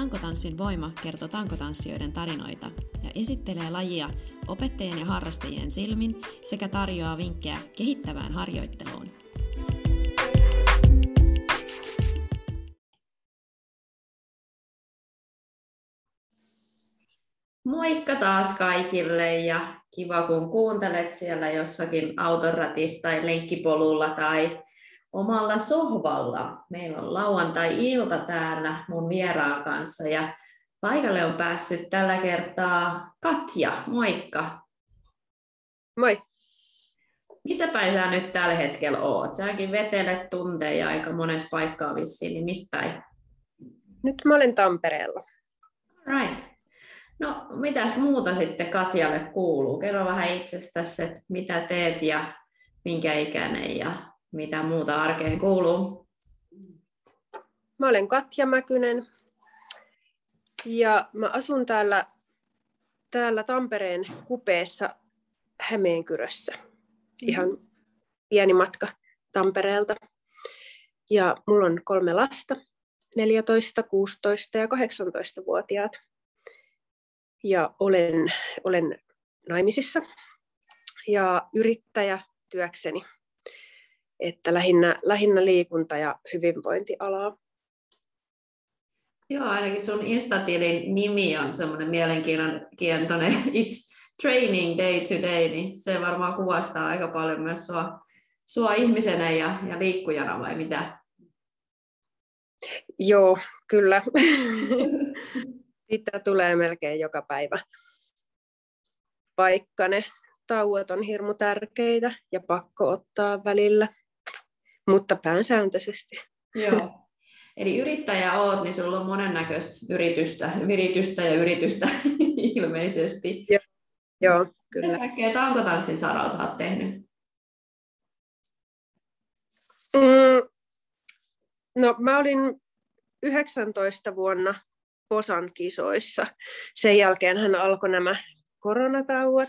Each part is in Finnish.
Tankotanssin voima kertoo tankotanssijoiden tarinoita ja esittelee lajia opettajien ja harrastajien silmin sekä tarjoaa vinkkejä kehittävään harjoitteluun. Moikka taas kaikille ja kiva kun kuuntelet siellä jossakin autoratista tai lenkkipolulla tai omalla sohvalla. Meillä on lauantai-ilta täällä mun vieraan kanssa ja paikalle on päässyt tällä kertaa Katja. Moikka! Moi! Missä päin sä nyt tällä hetkellä oot? Säkin vetelet tunteja aika monessa paikkaa vissiin, niin mistä päin? Nyt mä olen Tampereella. Right. No, mitäs muuta sitten Katjalle kuuluu? Kerro vähän itsestäsi, että mitä teet ja minkä ikäinen ja mitä muuta arkeen kuuluu? Mä olen Katja Mäkynen ja mä asun täällä, täällä Tampereen kupeessa Hämeenkyrössä. Ihan pieni matka Tampereelta. Ja mulla on kolme lasta, 14, 16 ja 18-vuotiaat. Ja olen, olen naimisissa ja yrittäjä työkseni että lähinnä, lähinnä liikunta- ja hyvinvointialaa. Joo, ainakin sun Instatilin nimi on semmoinen mielenkiintoinen It's Training Day to Day, niin se varmaan kuvastaa aika paljon myös sua, sua ihmisenä ja, ja liikkujana vai mitä? Joo, kyllä. Sitä tulee melkein joka päivä. Vaikka ne tauot on hirmu tärkeitä ja pakko ottaa välillä mutta päänsääntöisesti. Joo. Eli yrittäjä oot, niin sulla on monennäköistä yritystä, viritystä ja yritystä ilmeisesti. Joo, Joo kyllä. Mitä kaikkea tankotanssin saralla sä oot tehnyt? Mm, no mä olin 19 vuonna Posan kisoissa. Sen jälkeen hän alkoi nämä koronatauot.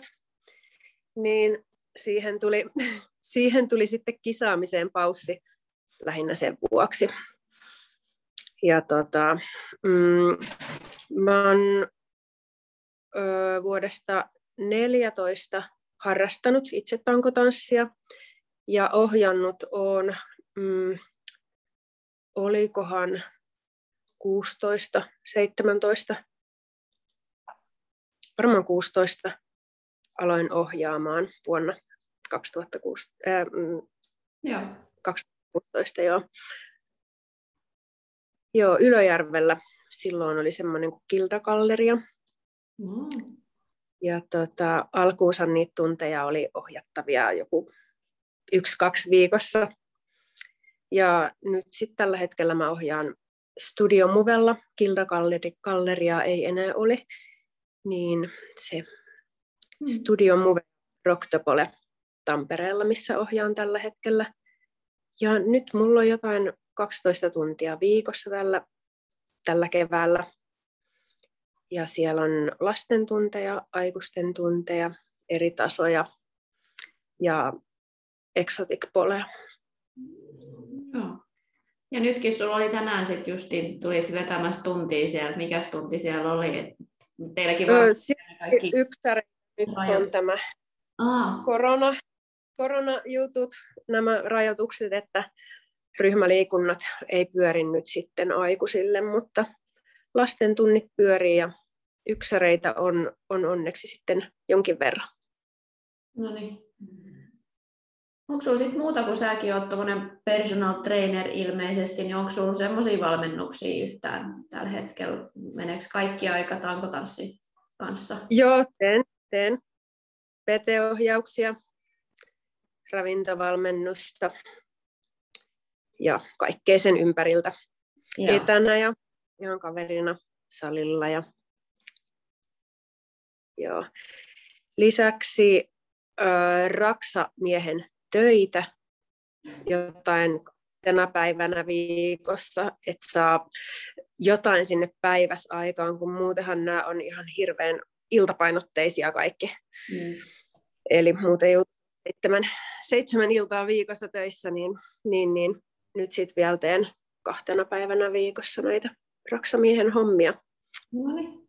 Niin siihen tuli siihen tuli sitten kisaamiseen paussi lähinnä sen vuoksi. Ja tota, mm, mä oon ö, vuodesta 14 harrastanut itse tankotanssia ja ohjannut on, mm, olikohan 16, 17, varmaan 16 aloin ohjaamaan vuonna 2006, ää, mm, joo. 2016. Joo. Joo, Ylöjärvellä silloin oli semmoinen kuin Kildakalleria. Mm. Ja tota, alkuunsa niitä tunteja oli ohjattavia joku yksi-kaksi viikossa. Ja nyt sitten tällä hetkellä mä ohjaan Studio Movella, Kildakalleria ei enää ole, niin se mm. Studio Move Rocktopole Tampereella, missä ohjaan tällä hetkellä. Ja nyt mulla on jotain 12 tuntia viikossa tällä, tällä keväällä. Ja siellä on lasten tunteja, aikuisten tunteja, eri tasoja ja exotic polea. Joo. Ja nytkin sulla oli tänään sitten justiin, tulit vetämässä tuntia siellä, mikä tunti siellä oli? Teilläkin vaan kaikki... Yksi nyt on tämä Aa. korona, koronajutut, nämä rajoitukset, että ryhmäliikunnat ei pyöri nyt sitten aikuisille, mutta lasten tunnit pyörii ja yksäreitä on, on onneksi sitten jonkin verran. No niin. Onko sinulla sitten muuta kuin säkin olet personal trainer ilmeisesti, niin onko sinulla semmoisia valmennuksia yhtään tällä hetkellä? Meneekö kaikki aika tankotanssi kanssa? Joo, teen, teen PT-ohjauksia, ravintovalmennusta ja kaikkea sen ympäriltä Joo. etänä ja ihan kaverina salilla. Ja, joo. Lisäksi ö, Raksa-miehen töitä jotain tänä päivänä viikossa, että saa jotain sinne päiväsaikaan, kun muutenhan nämä on ihan hirveän iltapainotteisia kaikki. Mm. Eli muuten seitsemän, seitsemän iltaa viikossa töissä, niin, niin, niin nyt sitten vielä teen kahtena päivänä viikossa näitä raksamiehen hommia. No niin.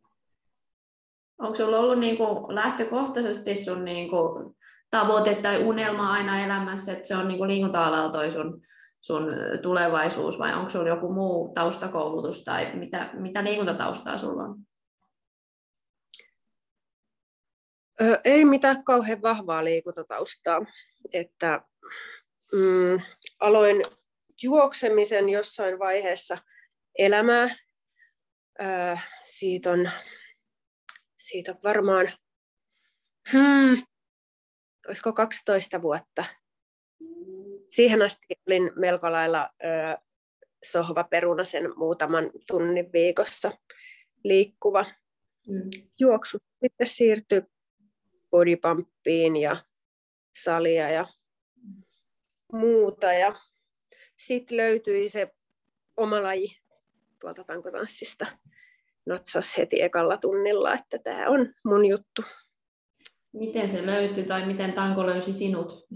Onko sulla ollut niinku lähtökohtaisesti sun niinku tavoite tai unelma aina elämässä, että se on niinku liikunta toi sun, sun tulevaisuus, vai onko sulla joku muu taustakoulutus tai mitä, mitä liikuntataustaa sulla on? Ö, ei mitään kauhean vahvaa liikuntataustaa. Että, mm, aloin juoksemisen jossain vaiheessa elämää. Ö, siitä, on, siitä on varmaan, hmm, olisiko 12 vuotta. Siihen asti olin melko lailla ö, sohva peruna sen muutaman tunnin viikossa liikkuva. Mm. Juoksu sitten siirtyi bodypumppiin ja salia ja muuta. Ja sitten löytyi se oma laji tuolta tankotanssista. Natsas heti ekalla tunnilla, että tämä on mun juttu. Miten se löytyi tai miten tanko löysi sinut?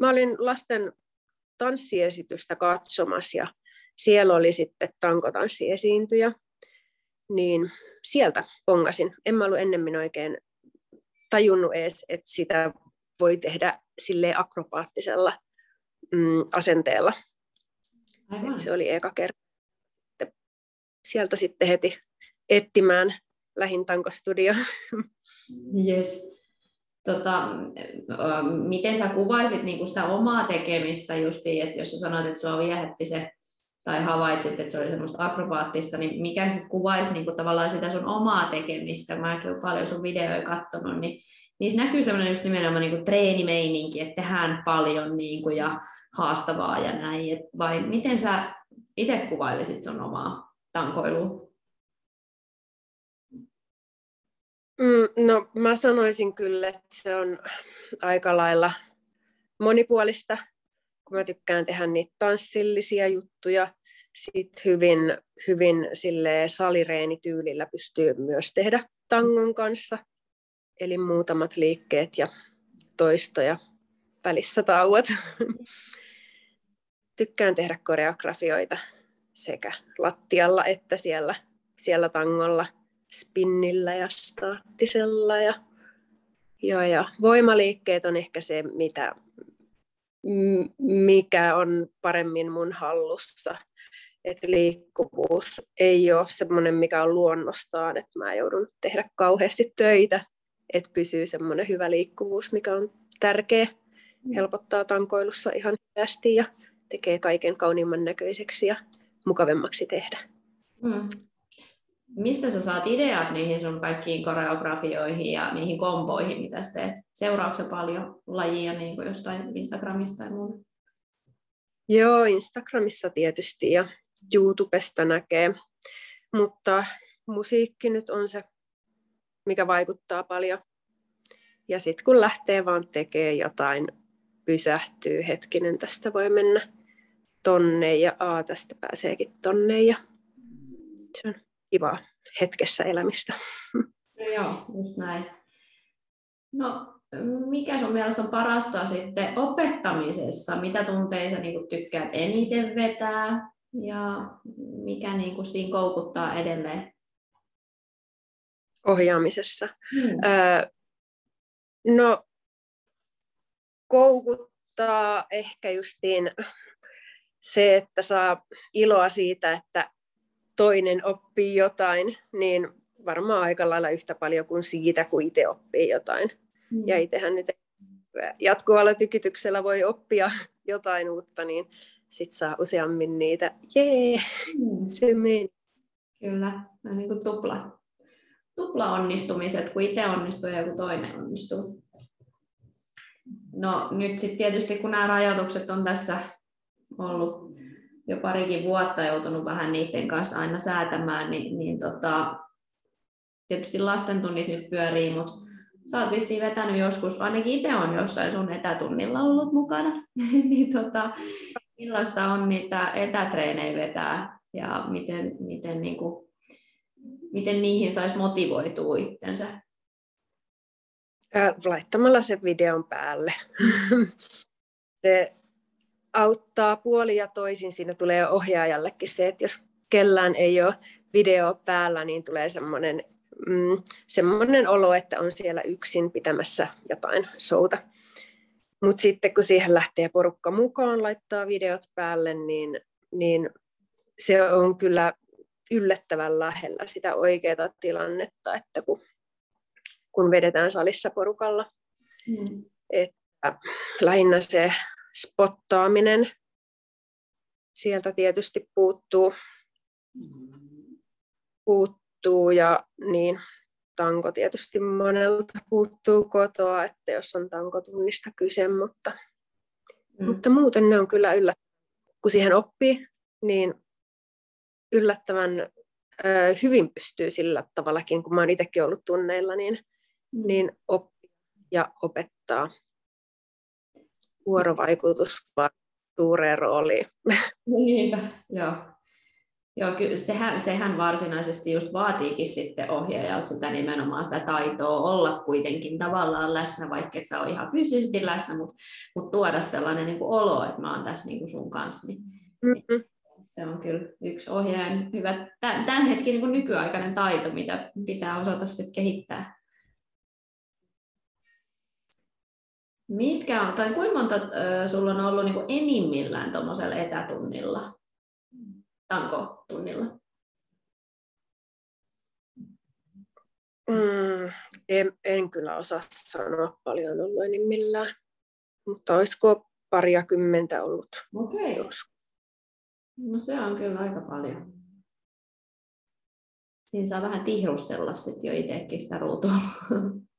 Mä olin lasten tanssiesitystä katsomassa ja siellä oli sitten tankotanssiesiintyjä. Niin sieltä pongasin. En mä ollut ennemmin oikein tajunnut edes, että sitä voi tehdä sille akrobaattisella mm, asenteella. Se oli eka kerta. Sieltä sitten heti etsimään lähin tankostudio. Yes. Tota, miten sä kuvaisit niin sitä omaa tekemistä justiin, että jos sä sanoit, että sua viehätti se tai havaitsit, että se oli semmoista akrobaattista, niin mikä sitten kuvaisi niin kuin tavallaan sitä sun omaa tekemistä? Mäkin olen paljon sun videoja katsonut, niin niissä näkyy semmoinen just nimenomaan niin kuin treenimeininki, että tehdään paljon niin kuin ja haastavaa ja näin. Et vai miten sä itse kuvailisit sun omaa tankoilua? Mm, no mä sanoisin kyllä, että se on aika lailla monipuolista kun mä tykkään tehdä niitä tanssillisia juttuja, sitten hyvin, hyvin salireenityylillä pystyy myös tehdä tangon kanssa, eli muutamat liikkeet ja toistoja, välissä tauot. tykkään tehdä koreografioita sekä lattialla että siellä, siellä tangolla, spinnillä ja staattisella. Ja, joo, ja voimaliikkeet on ehkä se, mitä mikä on paremmin mun hallussa. Että liikkuvuus ei ole semmoinen, mikä on luonnostaan, että mä joudun tehdä kauheasti töitä, että pysyy semmoinen hyvä liikkuvuus, mikä on tärkeä, helpottaa tankoilussa ihan hyvästi ja tekee kaiken kauniimman näköiseksi ja mukavemmaksi tehdä. Mm mistä sä saat ideat niihin sun kaikkiin koreografioihin ja niihin komboihin, mitä sä teet? Seuraukse paljon lajia niin kuin jostain Instagramista ja muuta? Joo, Instagramissa tietysti ja YouTubesta näkee, mutta musiikki nyt on se, mikä vaikuttaa paljon. Ja sitten kun lähtee vaan tekee jotain, pysähtyy hetkinen, tästä voi mennä tonne ja a, tästä pääseekin tonne ja se on kivaa hetkessä elämistä. No joo, just näin. No, mikä sun mielestä on parasta sitten opettamisessa? Mitä tunteita niin tykkäät eniten vetää ja mikä niin kuin siinä koukuttaa edelleen? Ohjaamisessa. Hmm. Öö, no, koukuttaa ehkä justiin se, että saa iloa siitä, että toinen oppii jotain, niin varmaan aika lailla yhtä paljon kuin siitä, kun itse oppii jotain. Mm. Ja itsehän nyt jatkuvalla tykityksellä voi oppia jotain uutta, niin sitten saa useammin niitä, jee, mm. se meni. Kyllä, on niin kuin tupla, tupla onnistumiset, kun itse onnistuu ja joku toinen onnistuu. No nyt sitten tietysti kun nämä rajoitukset on tässä ollut jo parikin vuotta joutunut vähän niiden kanssa aina säätämään, niin, niin tota, tietysti lasten tunnit nyt pyörii, mutta sä oot vissiin vetänyt joskus, ainakin itse on jossain sun etätunnilla ollut mukana, niin tota, millaista on niitä etätreenejä vetää ja miten, miten, niin kuin, miten niihin saisi motivoitua itsensä? Laittamalla sen videon päälle. se auttaa puoli ja toisin. Siinä tulee ohjaajallekin se, että jos kellään ei ole video päällä, niin tulee semmoinen mm, semmoinen olo, että on siellä yksin pitämässä jotain showta. Mutta sitten kun siihen lähtee porukka mukaan, laittaa videot päälle, niin, niin se on kyllä yllättävän lähellä sitä oikeaa tilannetta, että kun, kun vedetään salissa porukalla. Mm. Että lähinnä se spottaaminen sieltä tietysti puuttuu, puuttuu ja niin tanko tietysti monelta puuttuu kotoa, että jos on tankotunnista kyse, mutta, mm. mutta muuten ne on kyllä yllättävän, kun siihen oppii, niin yllättävän ö, hyvin pystyy sillä tavallakin, kun mä oon itsekin ollut tunneilla, niin, mm. niin oppii ja opettaa. Vuorovaikutus suureen rooliin. Niinpä, joo. Joo, kyllä sehän, sehän varsinaisesti just vaatiikin sitten ohjaajalta sitä nimenomaan sitä taitoa olla kuitenkin tavallaan läsnä, vaikka et sä ole ihan fyysisesti läsnä, mutta, mutta tuoda sellainen niin kuin olo, että mä oon tässä niin kuin sun kanssa. Niin, mm-hmm. Se on kyllä yksi ohjaajan hyvä, tämän hetken niin nykyaikainen taito, mitä pitää osata sitten kehittää. Mitkä on, tai kuinka monta äh, sulla on ollut niin kuin enimmillään tuommoisella etätunnilla? tankotunnilla? Mm, en, en kyllä osaa sanoa paljon ollut enimmillään, mutta olisiko paria kymmentä ollut. Okei. Okay. No se on kyllä aika paljon. Siinä saa vähän tihrustella sitten jo itsekin sitä ruutua.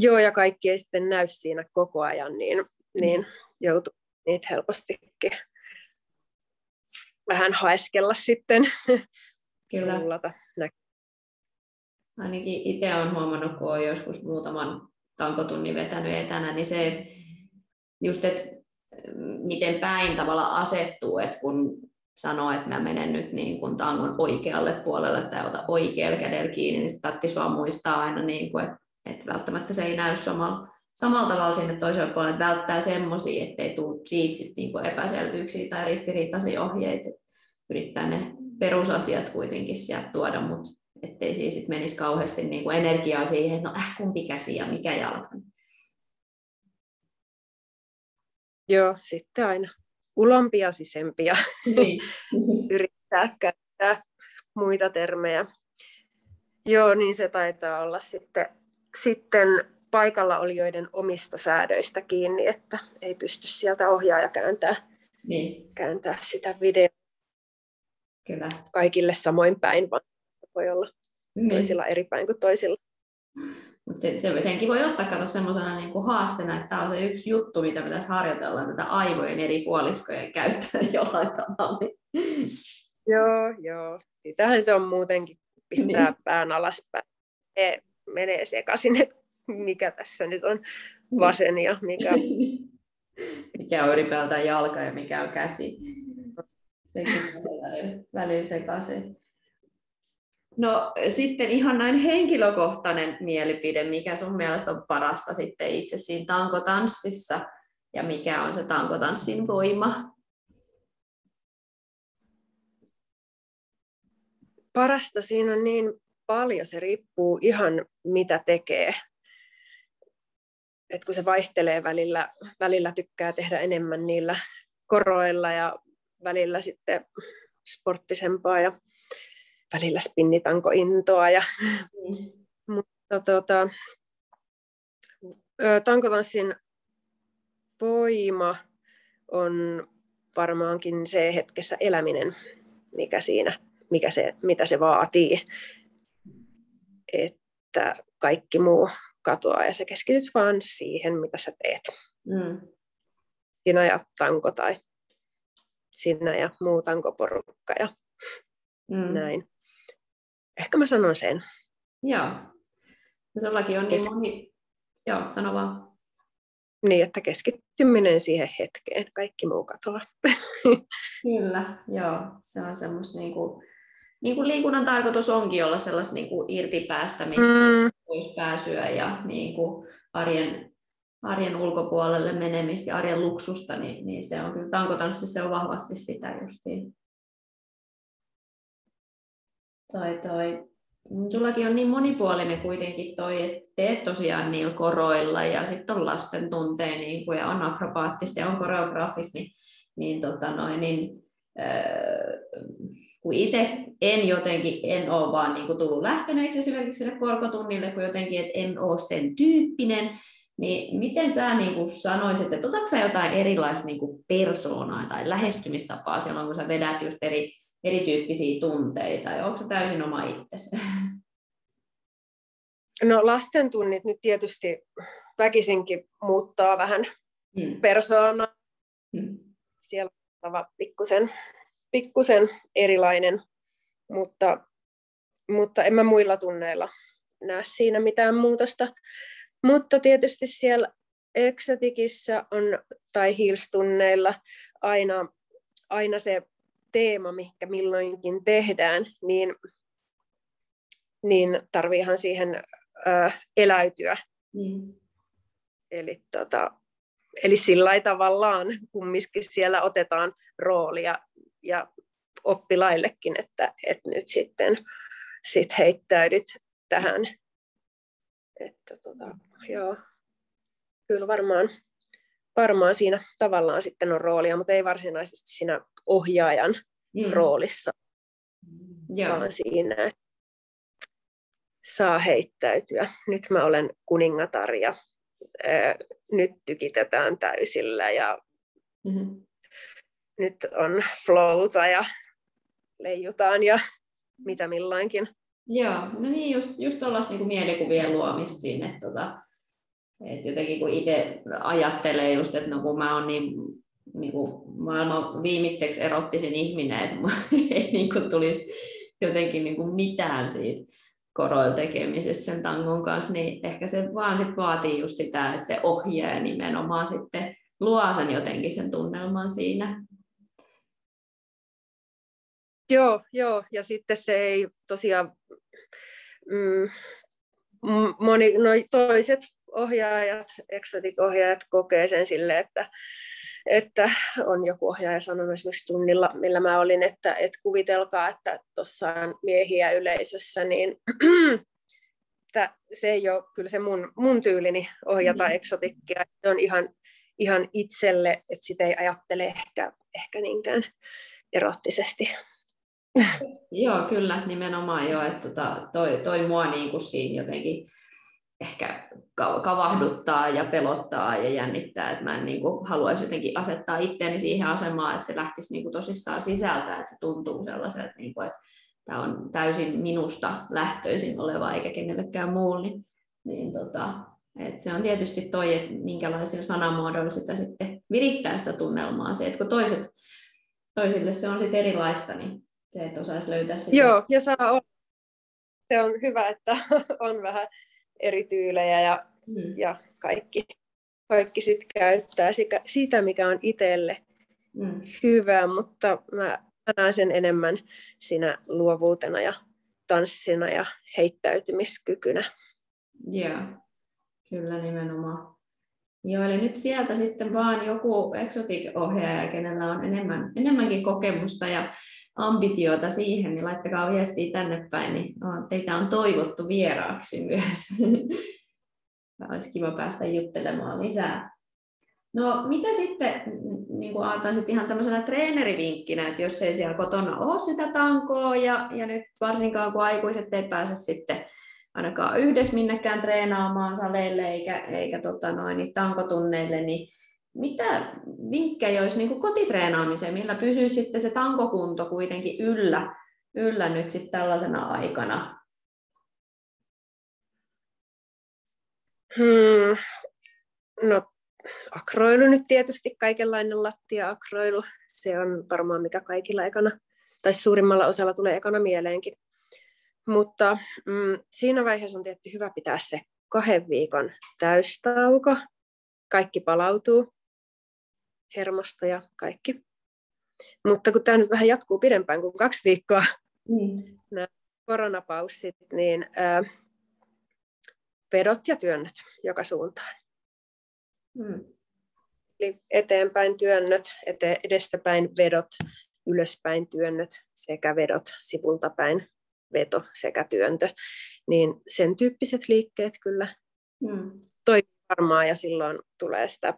Joo, ja kaikki ei sitten näy siinä koko ajan, niin, niin joutuu niitä helpostikin vähän haeskella sitten. Kyllä. Ainakin itse olen huomannut, kun olen joskus muutaman tankotunnin vetänyt etänä, niin se, että just, että miten päin tavalla asettuu, että kun sanoo, että mä menen nyt niin kuin tangon oikealle puolelle tai ota oikealle kädellä kiinni, niin tarvitsisi vaan muistaa aina, niin kuin, että, että välttämättä se ei näy samalla, samalla tavalla sinne toiselle puolelle, että välttää semmoisia, ettei tule siitä sit niinku epäselvyyksiä tai ristiriitaisia ohjeita. Yrittää ne perusasiat kuitenkin sieltä tuoda, mutta ettei siis sit menisi kauheasti niinku energiaa siihen, että no äh, kumpi käsi ja mikä jalka. Joo, sitten aina ulompia sisempia niin. yrittää käyttää muita termejä. Joo, niin se taitaa olla sitten, sitten paikalla olijoiden omista säädöistä kiinni, että ei pysty sieltä ohjaaja kääntää, niin. kääntää sitä videoa Kyllä. kaikille samoin päin, vaan voi olla niin. toisilla eri päin kuin toisilla. Mutta se, se, senkin voi ottaa kato semmoisena niin haasteena, että tämä on se yksi juttu, mitä pitäisi harjoitella, tätä aivojen eri puoliskojen käyttöä jollain tavalla. Joo, joo. Sitähän se on muutenkin, pistää niin. pään alaspäin. Se menee sekaisin, että mikä tässä nyt on niin. vasen ja mikä... mikä on ylipäätään jalka ja mikä on käsi. Sekin on välillä sekaisin. No sitten ihan näin henkilökohtainen mielipide, mikä sun mielestä on parasta sitten itse siinä tankotanssissa ja mikä on se tankotanssin voima? Parasta siinä on niin paljon, se riippuu ihan mitä tekee että kun se vaihtelee välillä, välillä tykkää tehdä enemmän niillä koroilla ja välillä sitten sporttisempaa ja välillä spinnitankointoa. Ja, mm. Mutta tuota, tankotanssin voima on varmaankin se hetkessä eläminen, mikä siinä, mikä se, mitä se vaatii. Että kaikki muu katoaa ja sä keskityt vaan siihen, mitä sä teet. Mm. Sinä ja tanko tai sinä ja muu tankoporukka ja mm. näin. Ehkä mä sanon sen. Joo. Sullakin on niin moni... Joo, sano vaan. Niin, että keskittyminen siihen hetkeen, kaikki muu katoaa. Kyllä, joo. Se on semmoista niin kuin, niin kuin liikunnan tarkoitus onkin olla sellaista niin kuin irtipäästämistä, mm. pois pääsyä ja niin kuin arjen arjen ulkopuolelle menemistä ja arjen luksusta, niin, niin se on kyllä tankotanssi, se on vahvasti sitä justiin. Toi, toi. Sullakin on niin monipuolinen kuitenkin toi, että teet tosiaan niillä koroilla ja sitten on lasten tunteen niin kuin, ja on akrobaattista ja on koreografista, niin, niin, tota noin, niin kun itse en jotenkin, en ole vaan niin kuin tullut lähteneeksi esimerkiksi sinne korkotunnille, kun jotenkin, että en ole sen tyyppinen, niin miten sä niin kuin sanoisit, että otatko sä jotain erilaista niin kuin persoonaa tai lähestymistapaa silloin, kun sä vedät just eri, erityyppisiä tunteita, ja onko se täysin oma itsesi? No lasten tunnit nyt tietysti väkisinkin muuttaa vähän hmm. persoonaa. Hmm. Siellä on pikkusen, pikkusen erilainen, mutta, mutta en mä muilla tunneilla näe siinä mitään muutosta. Mutta tietysti siellä Exoticissa on, tai Hills-tunneilla aina, aina se teema, mikä milloinkin tehdään, niin, niin tarviihan siihen ö, eläytyä. Mm. Eli, tota, eli sillä tavallaan kumminkin siellä otetaan roolia ja oppilaillekin, että, että nyt sitten sit heittäydyt tähän. Että tota, joo, kyllä varmaan, varmaan siinä tavallaan sitten on roolia, mutta ei varsinaisesti siinä ohjaajan mm. roolissa, Joo. vaan siinä, että saa heittäytyä. Nyt mä olen kuningatar ja ää, nyt tykitetään täysillä ja mm-hmm. Nyt on flowta ja leijutaan ja mitä milloinkin. Joo, no niin, just, just tuollaista niin mielikuvien luomista että, tota, että jotenkin kun itse ajattelee just, että no kun mä oon niin niin kuin maailman viimitteeksi erottisin ihminen, että ei niin kuin tulisi jotenkin niin kuin mitään siitä koroilla tekemisestä sen tangon kanssa, niin ehkä se vaan sit vaatii just sitä, että se ohjaa nimenomaan sitten luo sen jotenkin sen tunnelman siinä. Joo, joo, ja sitten se ei tosiaan, mm, moni, no toiset ohjaajat, exotic-ohjaajat kokee sen sille, että että on joku ohjaaja sanonut esimerkiksi tunnilla, millä mä olin, että, että kuvitelkaa, että tuossa on miehiä yleisössä, niin että se ei ole kyllä se mun, mun tyylini ohjata mm. eksotikkia. Se on ihan, ihan itselle, että sitä ei ajattele ehkä, ehkä niinkään erottisesti. Joo, kyllä, nimenomaan jo, että tota, toi, toi mua niin kuin siinä jotenkin ehkä kavahduttaa ja pelottaa ja jännittää, että mä en niin kuin, haluaisi jotenkin asettaa itseäni siihen asemaan, että se lähtisi niin kuin, tosissaan sisältä, että se tuntuu sellaiselta, niin kuin, että tämä on täysin minusta lähtöisin oleva eikä kenellekään muulle, niin, niin tota, se on tietysti toi, että minkälaisilla sanamuodoilla sitä sitten virittää sitä tunnelmaa. Se, että kun toiset, toisille se on sitten erilaista, niin se, että osaisi löytää sitä. Joo, ja saa olla. Se on hyvä, että on vähän eri tyylejä ja, mm. ja kaikki, kaikki sit käyttää sitä, mikä on itselle mm. hyvä, mutta mä näen sen enemmän siinä luovuutena ja tanssina ja heittäytymiskykynä. Joo, kyllä nimenomaan. Joo, eli nyt sieltä sitten vaan joku exotic-ohjaaja, kenellä on enemmän, enemmänkin kokemusta ja ambitiota siihen, niin laittakaa viestiä tänne päin, niin teitä on toivottu vieraaksi myös. Olisi kiva päästä juttelemaan lisää. No mitä sitten, niin kuin ajataisit ihan tämmöisenä treenerivinkkinä, että jos ei siellä kotona ole sitä tankoa ja, ja nyt varsinkaan kun aikuiset ei pääse sitten ainakaan yhdessä minnekään treenaamaan saleille eikä, eikä tota noin, niin tankotunneille, niin mitä vinkkejä olisi niin kotitreenaamiseen, millä pysyy sitten se tankokunto kuitenkin yllä, yllä nyt sitten tällaisena aikana? Hmm. No akroilu nyt tietysti, kaikenlainen lattia-akroilu, se on varmaan mikä kaikilla ekana, tai suurimmalla osalla tulee ekana mieleenkin. Mutta mm, siinä vaiheessa on tietty hyvä pitää se kahden viikon täystauko, kaikki palautuu, hermosta ja kaikki. Mutta kun tämä nyt vähän jatkuu pidempään kuin kaksi viikkoa, mm. nämä koronapaussit, niin ää, vedot ja työnnöt joka suuntaan. Hmm. Eli eteenpäin työnnöt, ete, edestäpäin vedot, ylöspäin työnnöt sekä vedot, sivultapäin veto sekä työntö. Niin sen tyyppiset liikkeet kyllä hmm. toimii varmaan ja silloin tulee sitä,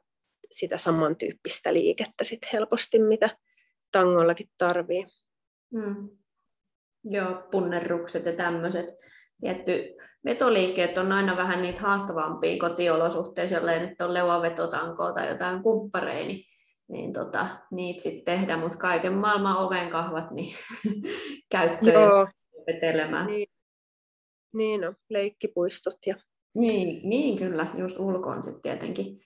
sitä samantyyppistä liikettä sit helposti, mitä tangollakin tarvii. Hmm. Joo, punnerrukset ja tämmöiset. Tietty vetoliikkeet on aina vähän niitä haastavampia kotiolosuhteissa, jollei nyt ole leuavetotankoa tai jotain kumppareita, niin, niin tota, niitä sitten tehdään, mutta kaiken maailman ovenkahvat niin käyttöön Joo. vetelemään. Niin. niin no, leikkipuistot ja niin, niin kyllä, just ulkoon sitten tietenkin.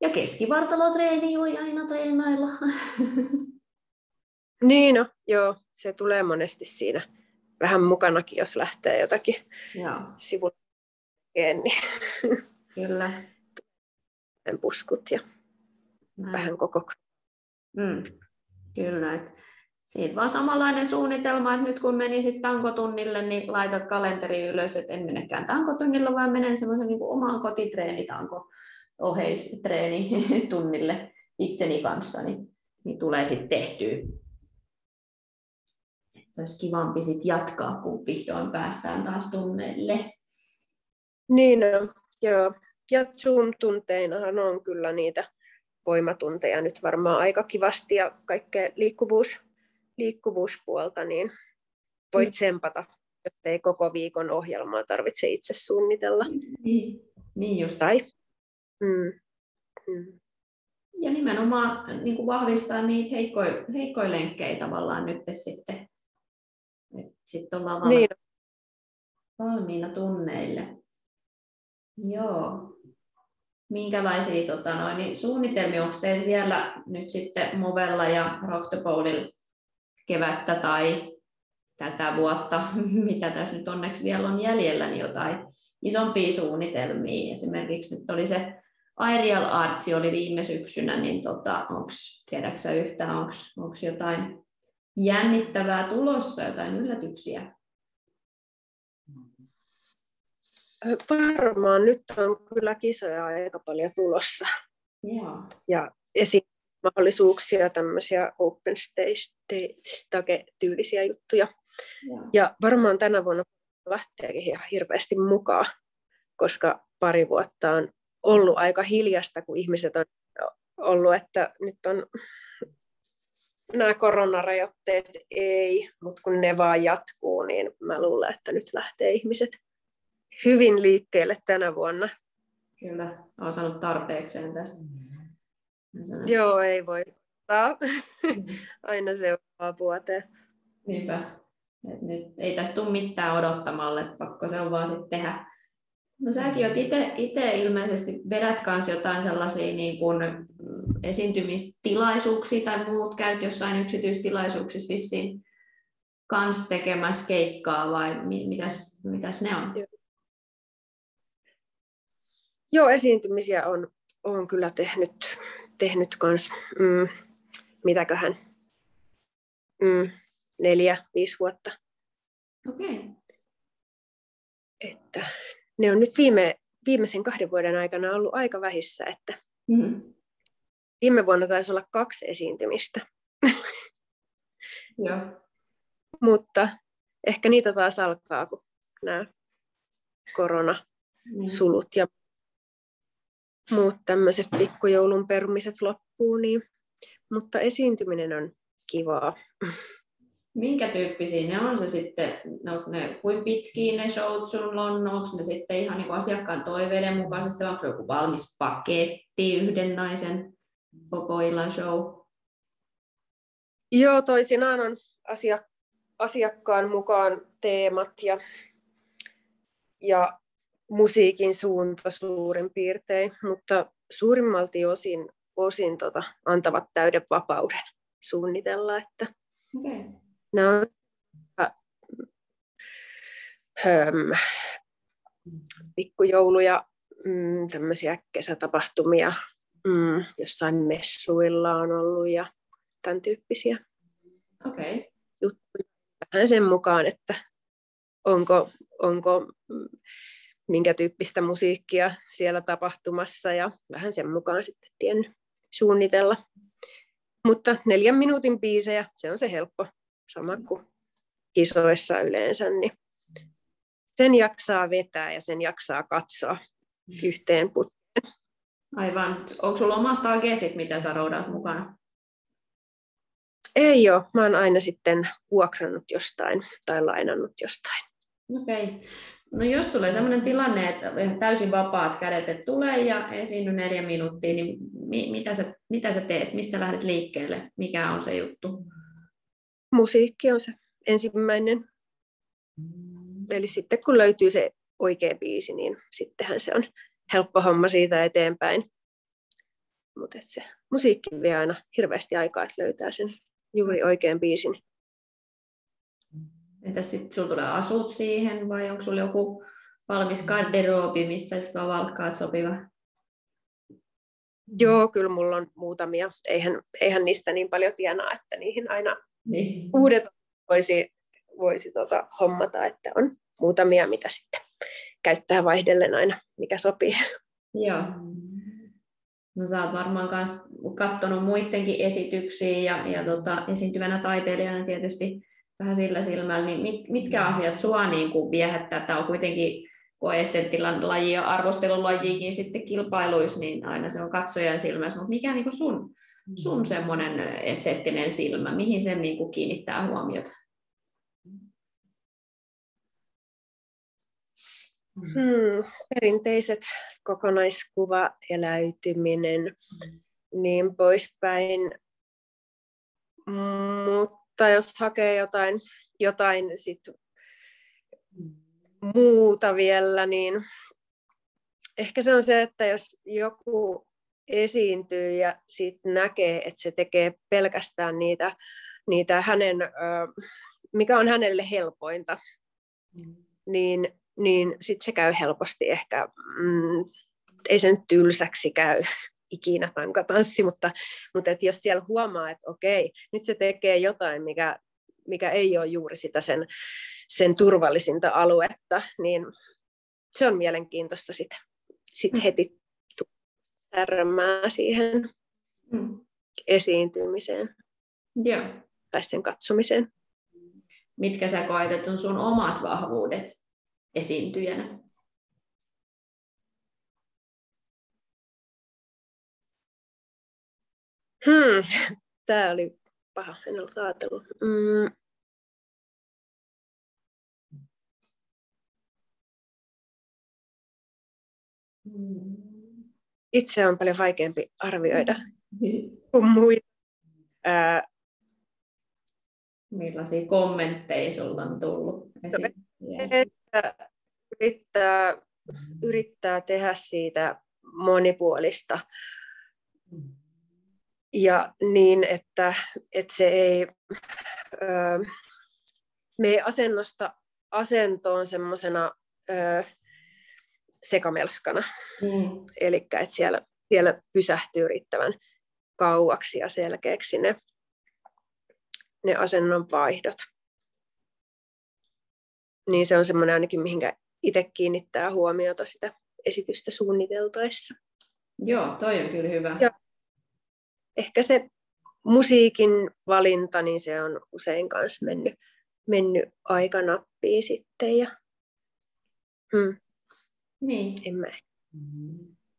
Ja keskivartalotreeni voi aina treenailla. Niin no, joo, se tulee monesti siinä vähän mukanakin, jos lähtee jotakin sivulle niin Kyllä. puskut ja Näin. vähän koko. Mm. Kyllä, että siitä vaan samanlainen suunnitelma, että nyt kun menisit tankotunnille, niin laitat kalenteri ylös, että en menekään tankotunnilla, vaan menen semmoisen niin omaan kotitreenitanko tunnille itseni kanssa, niin, niin tulee sitten tehtyä olisi kivampi sit jatkaa, kun vihdoin päästään taas tunneille. Niin on, joo. Ja Zoom-tunteinahan on kyllä niitä voimatunteja nyt varmaan aika kivasti ja kaikkea liikkuvuus, liikkuvuuspuolta, niin voit mm. tsempata, jos ei koko viikon ohjelmaa tarvitse itse suunnitella. Niin, niin just. Tai, mm. Mm. Ja nimenomaan niin kuin vahvistaa niitä heikkoja, heikkoja lenkkejä tavallaan nyt sitten sitten ollaan valmiina, niin. valmiina tunneille. Joo. Minkälaisia tota, noin, niin suunnitelmia onko teillä siellä nyt sitten Movella ja Rock the Bowlilla kevättä tai tätä vuotta, mitä tässä nyt onneksi vielä on jäljellä, niin jotain isompia suunnitelmia. Esimerkiksi nyt oli se Aerial Artsi oli viime syksynä, niin tota, onko, tiedätkö yhtään, onko jotain jännittävää tulossa, jotain yllätyksiä? Varmaan nyt on kyllä kisoja aika paljon tulossa. Ja, ja mahdollisuuksia, tämmöisiä open stage-tyylisiä juttuja. Ja. ja varmaan tänä vuonna lähteekin ihan hirveästi mukaan, koska pari vuotta on ollut aika hiljasta, kun ihmiset on ollut, että nyt on nämä koronarajoitteet ei, mutta kun ne vaan jatkuu, niin mä luulen, että nyt lähtee ihmiset hyvin liikkeelle tänä vuonna. Kyllä, olen saanut tarpeekseen tästä. Joo, ei voi mm. aina seuraavaa vuoteen. Niinpä. Et nyt ei tästä tule mitään odottamalle, pakko se on vaan sitten tehdä No säkin oot itse ilmeisesti vedät kanssa jotain sellaisia niin kuin esiintymistilaisuuksia tai muut, käyt jossain yksityistilaisuuksissa vissiin kans tekemässä keikkaa vai mitäs, mitäs ne on? Joo, esiintymisiä on, on kyllä tehnyt, tehnyt kans, mm, mitäköhän, mm, neljä, viisi vuotta. Okei. Okay. Että ne on nyt viime, viimeisen kahden vuoden aikana ollut aika vähissä, että mm-hmm. viime vuonna taisi olla kaksi esiintymistä. Joo. Mutta ehkä niitä taas alkaa, kun nämä koronasulut ja muut tämmöiset pikkujoulun perumiset loppuu, niin, mutta esiintyminen on kivaa minkä tyyppisiä ne on se sitten, no, ne, kuin pitkiä ne showt sulla on, onko ne sitten ihan niin asiakkaan toiveiden mukaisesti, onko se joku valmis paketti yhden naisen koko illan show? Joo, toisinaan on asiak- asiakkaan mukaan teemat ja, ja musiikin suunta suurin piirtein, mutta suurimmalti osin, osin tota, antavat täyden vapauden suunnitella, että okay. Nämä on ähm, pikkujouluja, mm, tämmöisiä kesätapahtumia, mm, jossain messuilla on ollut ja tämän tyyppisiä okay. juttuja. Vähän sen mukaan, että onko, onko minkä tyyppistä musiikkia siellä tapahtumassa ja vähän sen mukaan sitten tiennyt suunnitella. Mutta neljän minuutin biisejä, se on se helppo, sama kuin kisoissa yleensä, niin sen jaksaa vetää ja sen jaksaa katsoa yhteen putkeen. Aivan. Onko sulla omasta ageesit, mitä sä roudat mukana? Ei ole. Mä oon aina sitten vuokrannut jostain tai lainannut jostain. Okei. Okay. No jos tulee sellainen tilanne, että täysin vapaat kädet, että tulee ja esiinny neljä minuuttia, niin mi- mitä, sä, mitä sä teet? Missä lähdet liikkeelle? Mikä on se juttu? Musiikki on se ensimmäinen. Eli sitten kun löytyy se oikea biisi, niin sittenhän se on helppo homma siitä eteenpäin. Mutta se musiikki vie aina hirveästi aikaa, että löytää sen juuri oikean biisin. Entäs sitten sulla tulee asut siihen vai onko sulla joku valmis garderoobi, missä sä valkkaat sopiva? Joo, kyllä mulla on muutamia. Eihän, eihän niistä niin paljon tienaa, että niihin aina niin. uudet voisi, voisi tota, hommata, että on muutamia, mitä sitten käyttää vaihdellen aina, mikä sopii. Joo. No sä oot varmaan myös katsonut muidenkin esityksiä ja, ja tota, esiintyvänä taiteilijana tietysti vähän sillä silmällä, niin mit, mitkä asiat sua niin kuin viehättää? Tämä on kuitenkin, kun laji ja arvostelulajiikin sitten kilpailuissa, niin aina se on katsojan silmässä, mutta mikä niin kuin sun, sun semmoinen esteettinen silmä, mihin sen niin kuin kiinnittää huomiota? Hmm, perinteiset kokonaiskuva, eläytyminen, mm. niin poispäin. Mutta jos hakee jotain, jotain sit muuta vielä, niin ehkä se on se, että jos joku esiintyy ja sitten näkee, että se tekee pelkästään niitä, niitä hänen, mikä on hänelle helpointa, mm. niin niin sitten se käy helposti ehkä, mm, ei se nyt tylsäksi käy ikinä tankatanssi, mutta, mutta et jos siellä huomaa, että okei, nyt se tekee jotain, mikä, mikä ei ole juuri sitä sen, sen turvallisinta aluetta, niin se on mielenkiintoista sitten sit mm. heti tärmää siihen mm. esiintymiseen Joo. tai sen katsomiseen. Mitkä sä koet, että on sun omat vahvuudet esiintyjänä? Hmm. Tämä oli paha, en ollut ajatellut. Mm. Itse on paljon vaikeampi arvioida kuin muita. Ää... Millaisia kommentteja sinulla on tullut? Että yrittää, yrittää tehdä siitä monipuolista ja niin, että, että se ei öö, mene asennosta asentoon semmoisena öö, sekamelskana. Mm. Eli siellä, siellä pysähtyy riittävän kauaksi ja selkeäksi ne, ne asennon vaihdot niin se on semmoinen ainakin, mihinkä itse kiinnittää huomiota sitä esitystä suunniteltaessa. Joo, toi on kyllä hyvä. Ja ehkä se musiikin valinta, niin se on usein kanssa mennyt, mennyt aikanappiin sitten. Ja, hmm. Niin. En mä.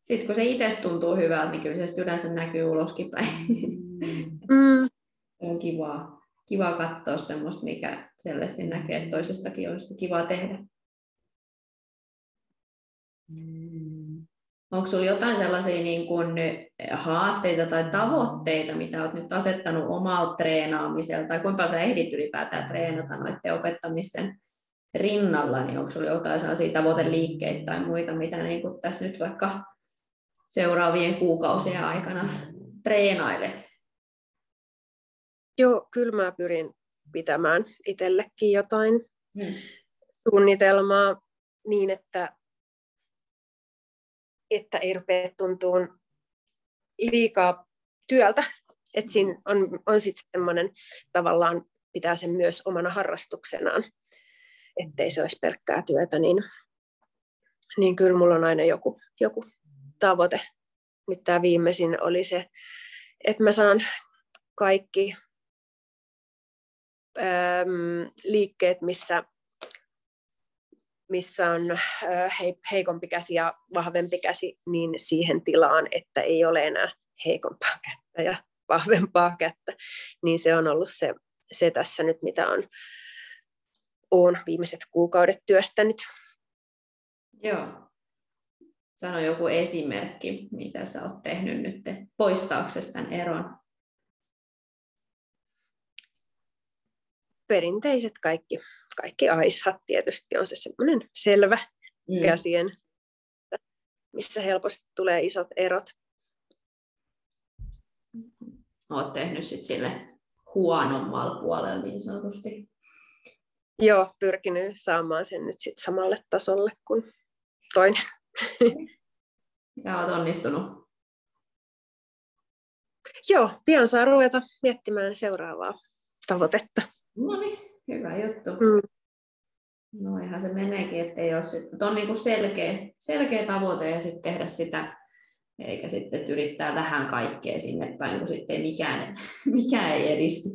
Sitten kun se itse tuntuu hyvältä, niin kyllä se yleensä näkyy uloskin päin. Mm. se on kivaa kiva katsoa semmoista, mikä selvästi näkee, että toisestakin olisi kivaa tehdä. Mm. Onko sinulla jotain sellaisia niin kuin haasteita tai tavoitteita, mitä olet nyt asettanut omalla treenaamisella, tai kuinka sä ehdit ylipäätään treenata noiden opettamisten rinnalla, niin onko sinulla jotain sellaisia tavoiteliikkeitä tai muita, mitä niin kuin tässä nyt vaikka seuraavien kuukausien aikana treenailet? Joo, kyllä mä pyrin pitämään itsellekin jotain hmm. suunnitelmaa niin, että, että ei rupea tuntuun liikaa työltä. Että siinä on, on sitten semmoinen tavallaan pitää sen myös omana harrastuksenaan, ettei se olisi pelkkää työtä, niin, niin kyllä mulla on aina joku, joku tavoite. Nyt tämä viimeisin oli se, että mä saan kaikki äm, liikkeet, missä, missä on heikompi käsi ja vahvempi käsi, niin siihen tilaan, että ei ole enää heikompaa kättä ja vahvempaa kättä. Niin se on ollut se, se tässä nyt, mitä on, on viimeiset kuukaudet työstänyt. Joo. Sano joku esimerkki, mitä sä oot tehnyt nyt poistaaksesi tämän eron. Perinteiset kaikki, kaikki aishat tietysti on se semmoinen selvä mm. käsien, missä helposti tulee isot erot. Olet tehnyt sit sille huonommalla puolella niin sanotusti. Joo, pyrkinyt saamaan sen nyt sit samalle tasolle kuin toinen. Ja olet onnistunut? Joo, pian saa ruveta miettimään seuraavaa tavoitetta. No niin, hyvä juttu. Mm. No ihan se meneekin, että ei ole sit, on niin selkeä, selkeä tavoite ja sitten tehdä sitä, eikä sitten yrittää vähän kaikkea sinne päin, kun sitten ei mikään, mikään ei edisty.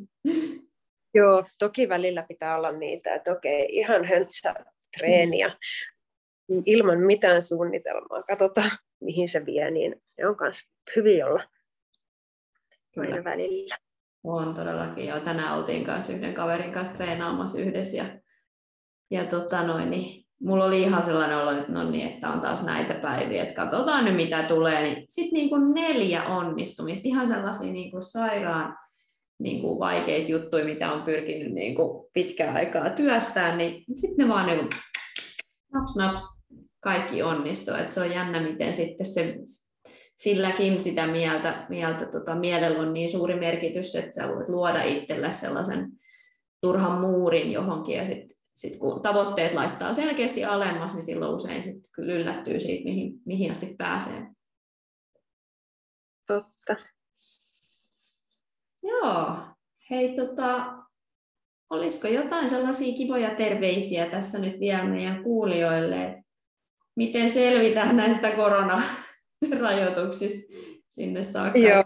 Joo, toki välillä pitää olla niitä, että okei, ihan höntsä treeniä, mm ilman mitään suunnitelmaa, katsotaan mihin se vie, niin ne on myös hyvin olla. Aina välillä. On todellakin, joo. Tänään oltiin kanssa yhden kaverin kanssa treenaamassa yhdessä ja, ja tota noin, niin mulla oli ihan sellainen olo, että no niin, että on taas näitä päiviä, että katsotaan nyt mitä tulee, niin sitten niin kuin neljä onnistumista, ihan sellaisia niin kuin sairaan niin kuin vaikeita juttuja, mitä on pyrkinyt niin kuin pitkään aikaa työstään, niin sitten ne vaan niin kuin naps naps, kaikki onnistuu. Et se on jännä, miten sitten se, silläkin sitä mieltä, mieltä tota, mielellä on niin suuri merkitys, että sä voit luoda itsellä sellaisen turhan muurin johonkin, ja sitten sit kun tavoitteet laittaa selkeästi alemmas, niin silloin usein sitten kyllä yllättyy siitä, mihin, mihin asti pääsee. Totta. Joo. Hei, tota, Olisiko jotain sellaisia kivoja terveisiä tässä nyt vielä meidän kuulijoille, miten selvitään näistä koronarajoituksista sinne saakka? Joo,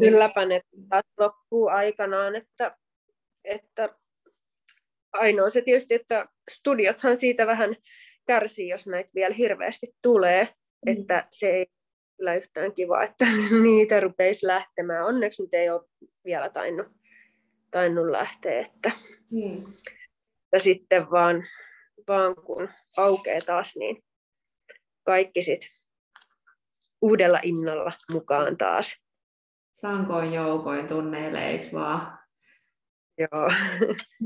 kylläpä ne loppuu aikanaan, että, että ainoa se tietysti, että studiothan siitä vähän kärsii, jos näitä vielä hirveästi tulee, mm. että se ei kyllä yhtään kiva, että niitä rupeisi lähtemään. Onneksi nyt ei ole vielä tainnut tainnut lähteä. Että, hmm. Ja sitten vaan, vaan kun aukeaa taas, niin kaikki sitten uudella innolla mukaan taas. Sankoin joukoin tunneille, eikö vaan? Joo.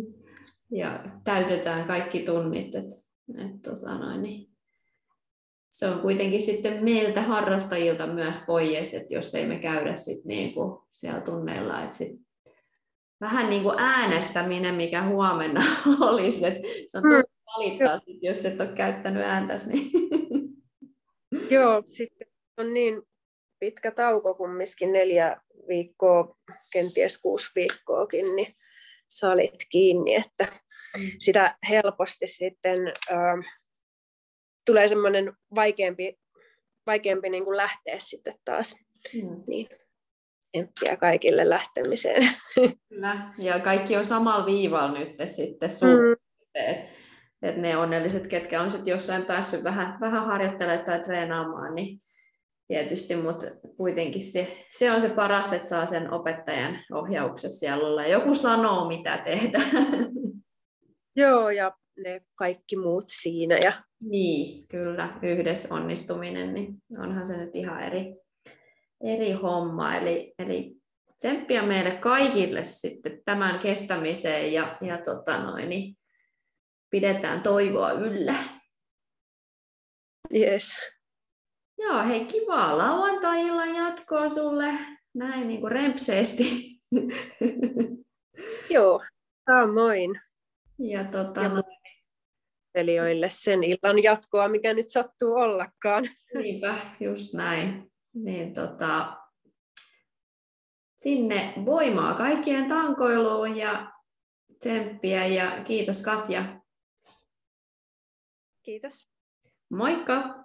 ja täytetään kaikki tunnit. Et, et, tota noin, niin se on kuitenkin sitten meiltä harrastajilta myös pois, että jos ei me käydä sit niinku siellä tunneilla, että sit vähän niin kuin äänestäminen, mikä huomenna olisi. Että se on tullut mm. valittaa, sit, jos et ole käyttänyt ääntäsi. Niin. Joo, sitten on niin pitkä tauko, kumminkin neljä viikkoa, kenties kuusi viikkoakin, niin salit kiinni, että mm. sitä helposti sitten äh, tulee semmoinen vaikeampi, vaikeampi niin kuin lähteä sitten taas. Mm. Niin tsemppiä kaikille lähtemiseen. Kyllä, ja kaikki on samalla viivalla nyt sitten suhteen. Mm. Että ne onnelliset, ketkä on sitten jossain päässyt vähän, vähän harjoittelemaan tai treenaamaan, niin tietysti, mutta kuitenkin se, se on se parasta, että saa sen opettajan ohjauksessa siellä olla. Joku sanoo, mitä tehdä. Joo, ja ne kaikki muut siinä. Ja... Niin, kyllä, yhdessä onnistuminen, niin onhan se nyt ihan eri, eri homma. Eli, eli tsemppiä meille kaikille sitten tämän kestämiseen ja, ja tota noin, niin pidetään toivoa yllä. Yes. Joo, hei kivaa lauantai-illan jatkoa sulle näin niin kuin rempseesti. Joo, samoin. Ja, tota, ja Elijoille sen illan jatkoa, mikä nyt sattuu ollakaan. Niinpä, just näin niin tota, sinne voimaa kaikkien tankoiluun ja tsemppiä ja kiitos Katja. Kiitos. Moikka!